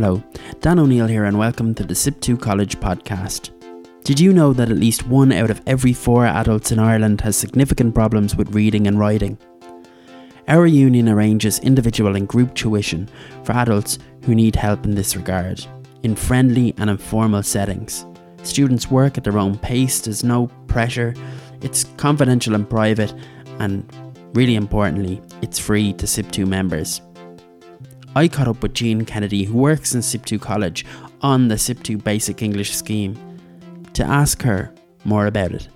Hello, Dan O'Neill here, and welcome to the SIPTU College podcast. Did you know that at least one out of every four adults in Ireland has significant problems with reading and writing? Our union arranges individual and group tuition for adults who need help in this regard, in friendly and informal settings. Students work at their own pace, there's no pressure, it's confidential and private, and really importantly, it's free to SIPTU members. I caught up with Jean Kennedy, who works in SIPTU College, on the SIPTU Basic English Scheme to ask her more about it.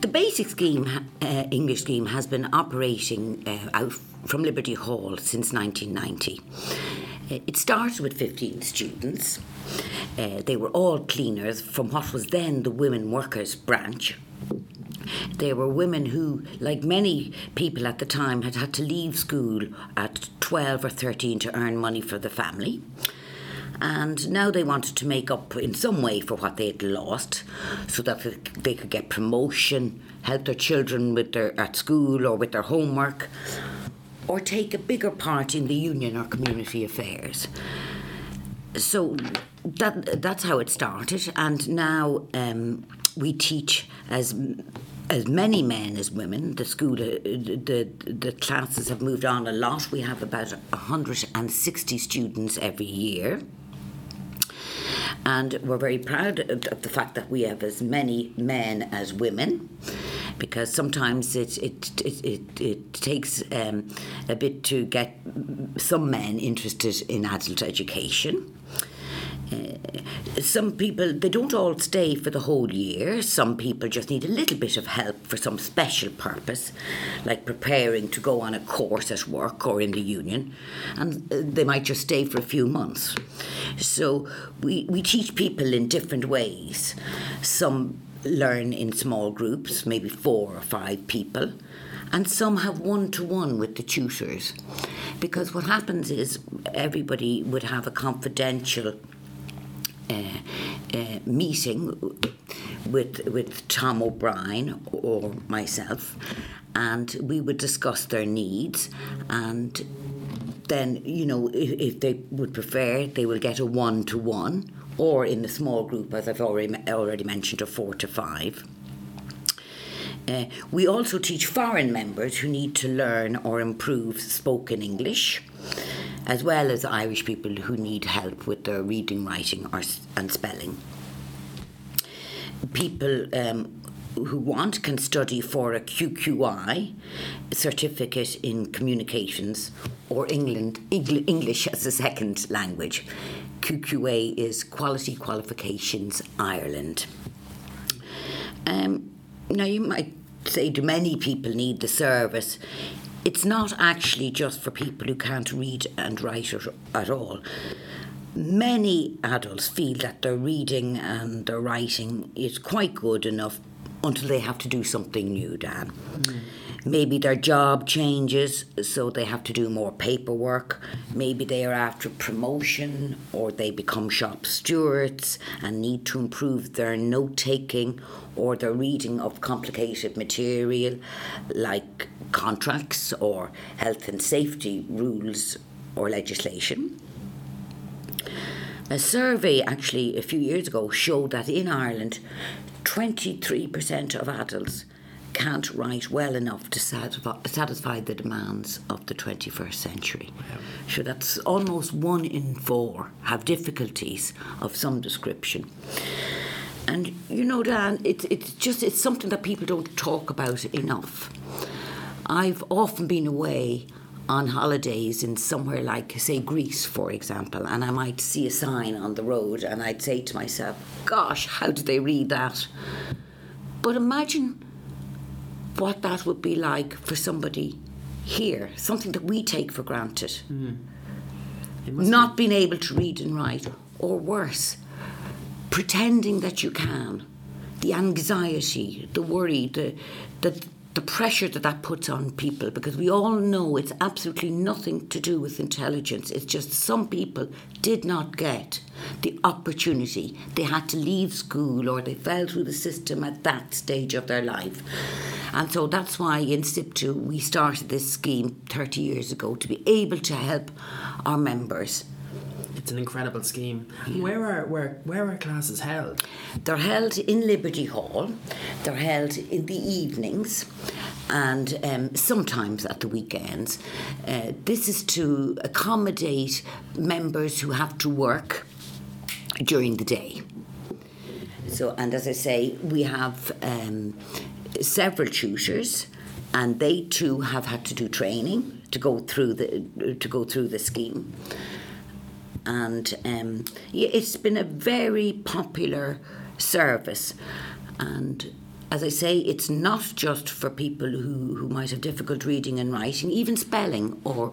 The basic scheme, uh, English scheme, has been operating uh, out from Liberty Hall since 1990. Uh, it started with 15 students. Uh, they were all cleaners from what was then the Women Workers branch they were women who, like many people at the time, had had to leave school at 12 or 13 to earn money for the family. And now they wanted to make up in some way for what they had lost so that they could get promotion, help their children with their, at school or with their homework, or take a bigger part in the union or community affairs so that that's how it started, and now um, we teach as as many men as women. The school, uh, the, the classes have moved on a lot. We have about 160 students every year. And we're very proud of the fact that we have as many men as women because sometimes it, it, it, it, it takes um, a bit to get some men interested in adult education. Some people they don't all stay for the whole year. Some people just need a little bit of help for some special purpose like preparing to go on a course at work or in the union. And uh, they might just stay for a few months. So we, we teach people in different ways. Some learn in small groups maybe four or five people. And some have one to one with the tutors. Because what happens is everybody would have a confidential meeting with with Tom O'Brien or myself, and we would discuss their needs and. Then you know if, if they would prefer, they will get a one to one, or in the small group, as I've already already mentioned, a four to five. Uh, we also teach foreign members who need to learn or improve spoken English as well as Irish people who need help with their reading, writing, or, and spelling. People um, who want can study for a QQI certificate in communications or England English as a second language. QQA is Quality Qualifications Ireland. Um, now you might say, do many people need the service? It's not actually just for people who can't read and write at all. Many adults feel that their reading and their writing is quite good enough until they have to do something new, Dan. Mm. Maybe their job changes, so they have to do more paperwork. Maybe they are after promotion, or they become shop stewards and need to improve their note taking or their reading of complicated material like contracts or health and safety rules or legislation. A survey actually a few years ago showed that in Ireland, 23% of adults can't write well enough to satisfy, satisfy the demands of the 21st century. Yeah. So that's almost one in four have difficulties of some description. And you know, Dan, it's it's just it's something that people don't talk about enough. I've often been away on holidays in somewhere like, say, Greece, for example, and I might see a sign on the road and I'd say to myself, gosh, how did they read that? But imagine what that would be like for somebody here, something that we take for granted. Mm. Not be. being able to read and write, or worse, pretending that you can. The anxiety, the worry, the, the, the pressure that that puts on people because we all know it's absolutely nothing to do with intelligence. It's just some people did not get the opportunity. They had to leave school or they fell through the system at that stage of their life. And so that's why in SIPTU we started this scheme 30 years ago to be able to help our members it's an incredible scheme. Where are where where are classes held? They're held in Liberty Hall. They're held in the evenings, and um, sometimes at the weekends. Uh, this is to accommodate members who have to work during the day. So, and as I say, we have um, several tutors, and they too have had to do training to go through the to go through the scheme. And um, it's been a very popular service, and as I say, it's not just for people who, who might have difficult reading and writing, even spelling, or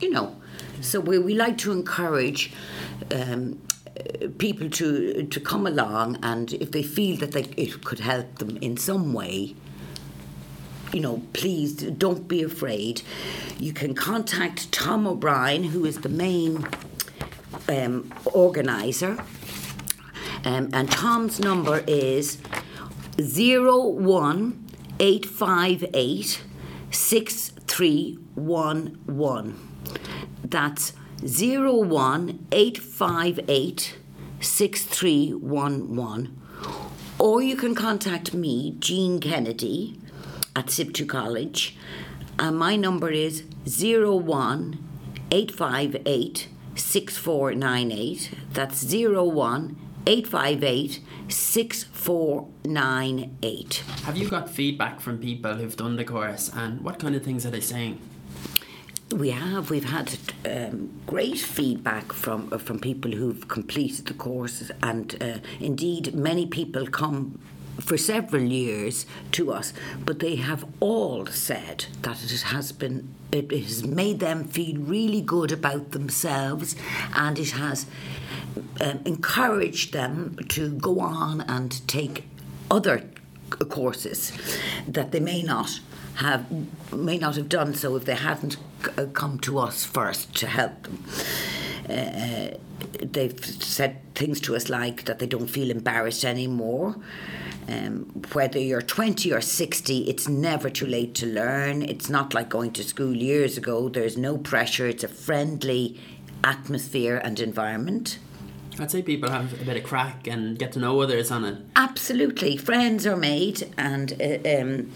you know. So we, we like to encourage um, people to to come along and if they feel that they, it could help them in some way you know please don't be afraid you can contact tom o'brien who is the main um, organizer. Um, and tom's number is 01858 6311 that's 01858 6311 or you can contact me, Jean Kennedy, at SIPTU College, and my number is 01858 6498. That's 01858 6498. Have you got feedback from people who've done the course and what kind of things are they saying? We have. We've had um, great feedback from uh, from people who've completed the course, and uh, indeed, many people come for several years to us, but they have all said that it has been it has made them feel really good about themselves, and it has um, encouraged them to go on and take other courses that they may not have may not have done so if they hadn't uh, come to us first to help them. Uh, they've said things to us like that they don't feel embarrassed anymore. Um, whether you're 20 or 60, it's never too late to learn. It's not like going to school years ago. There's no pressure. It's a friendly atmosphere and environment. I'd say people have a bit of crack and get to know others on it. Absolutely, friends are made, and uh, um,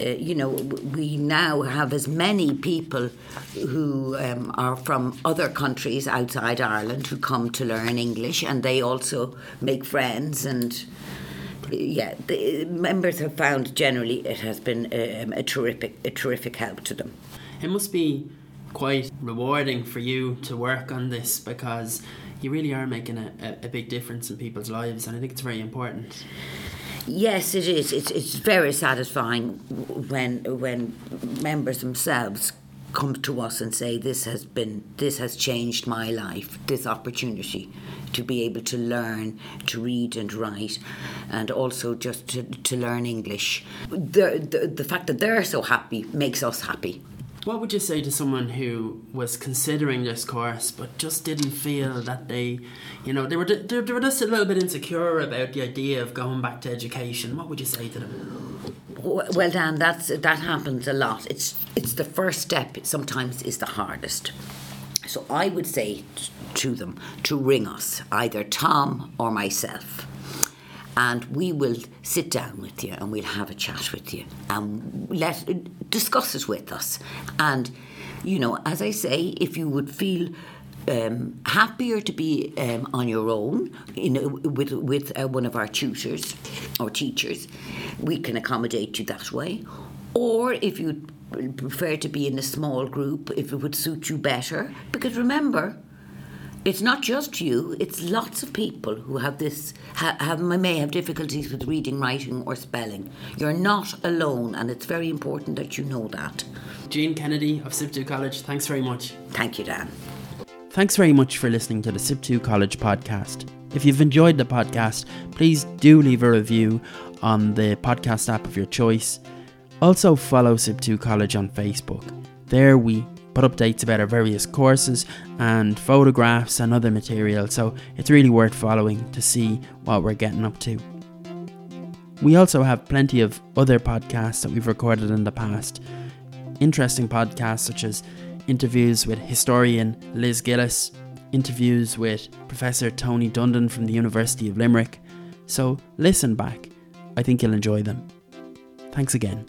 uh, you know we now have as many people who um, are from other countries outside Ireland who come to learn English, and they also make friends and. Yeah, the members have found generally it has been um, a terrific, a terrific help to them. It must be quite rewarding for you to work on this because you really are making a, a, a big difference in people's lives, and I think it's very important. Yes, it is. It's it's very satisfying when when members themselves come to us and say this has been this has changed my life. This opportunity to be able to learn to read and write, and also just to, to learn English. The, the the fact that they're so happy makes us happy. What would you say to someone who was considering this course but just didn't feel that they, you know, they were they, they were just a little bit insecure about the idea of going back to education? What would you say to them? Well, Dan, that's that happens a lot. It's it's the first step. Sometimes is the hardest. So I would say to them to ring us, either Tom or myself and we will sit down with you and we'll have a chat with you and let discuss it with us. And you know, as I say, if you would feel um, happier to be um, on your own you know, with with uh, one of our tutors or teachers, we can accommodate you that way. Or if you prefer to be in a small group, if it would suit you better, because remember it's not just you, it's lots of people who have this, have, have, may have difficulties with reading, writing, or spelling. You're not alone, and it's very important that you know that. Jean Kennedy of SIPTU College, thanks very much. Thank you, Dan. Thanks very much for listening to the SIPTU College podcast. If you've enjoyed the podcast, please do leave a review on the podcast app of your choice. Also, follow SIPTU College on Facebook. There we put updates about our various courses and photographs and other material, so it's really worth following to see what we're getting up to. We also have plenty of other podcasts that we've recorded in the past. Interesting podcasts such as interviews with historian Liz Gillis, interviews with Professor Tony Dundon from the University of Limerick, so listen back. I think you'll enjoy them. Thanks again.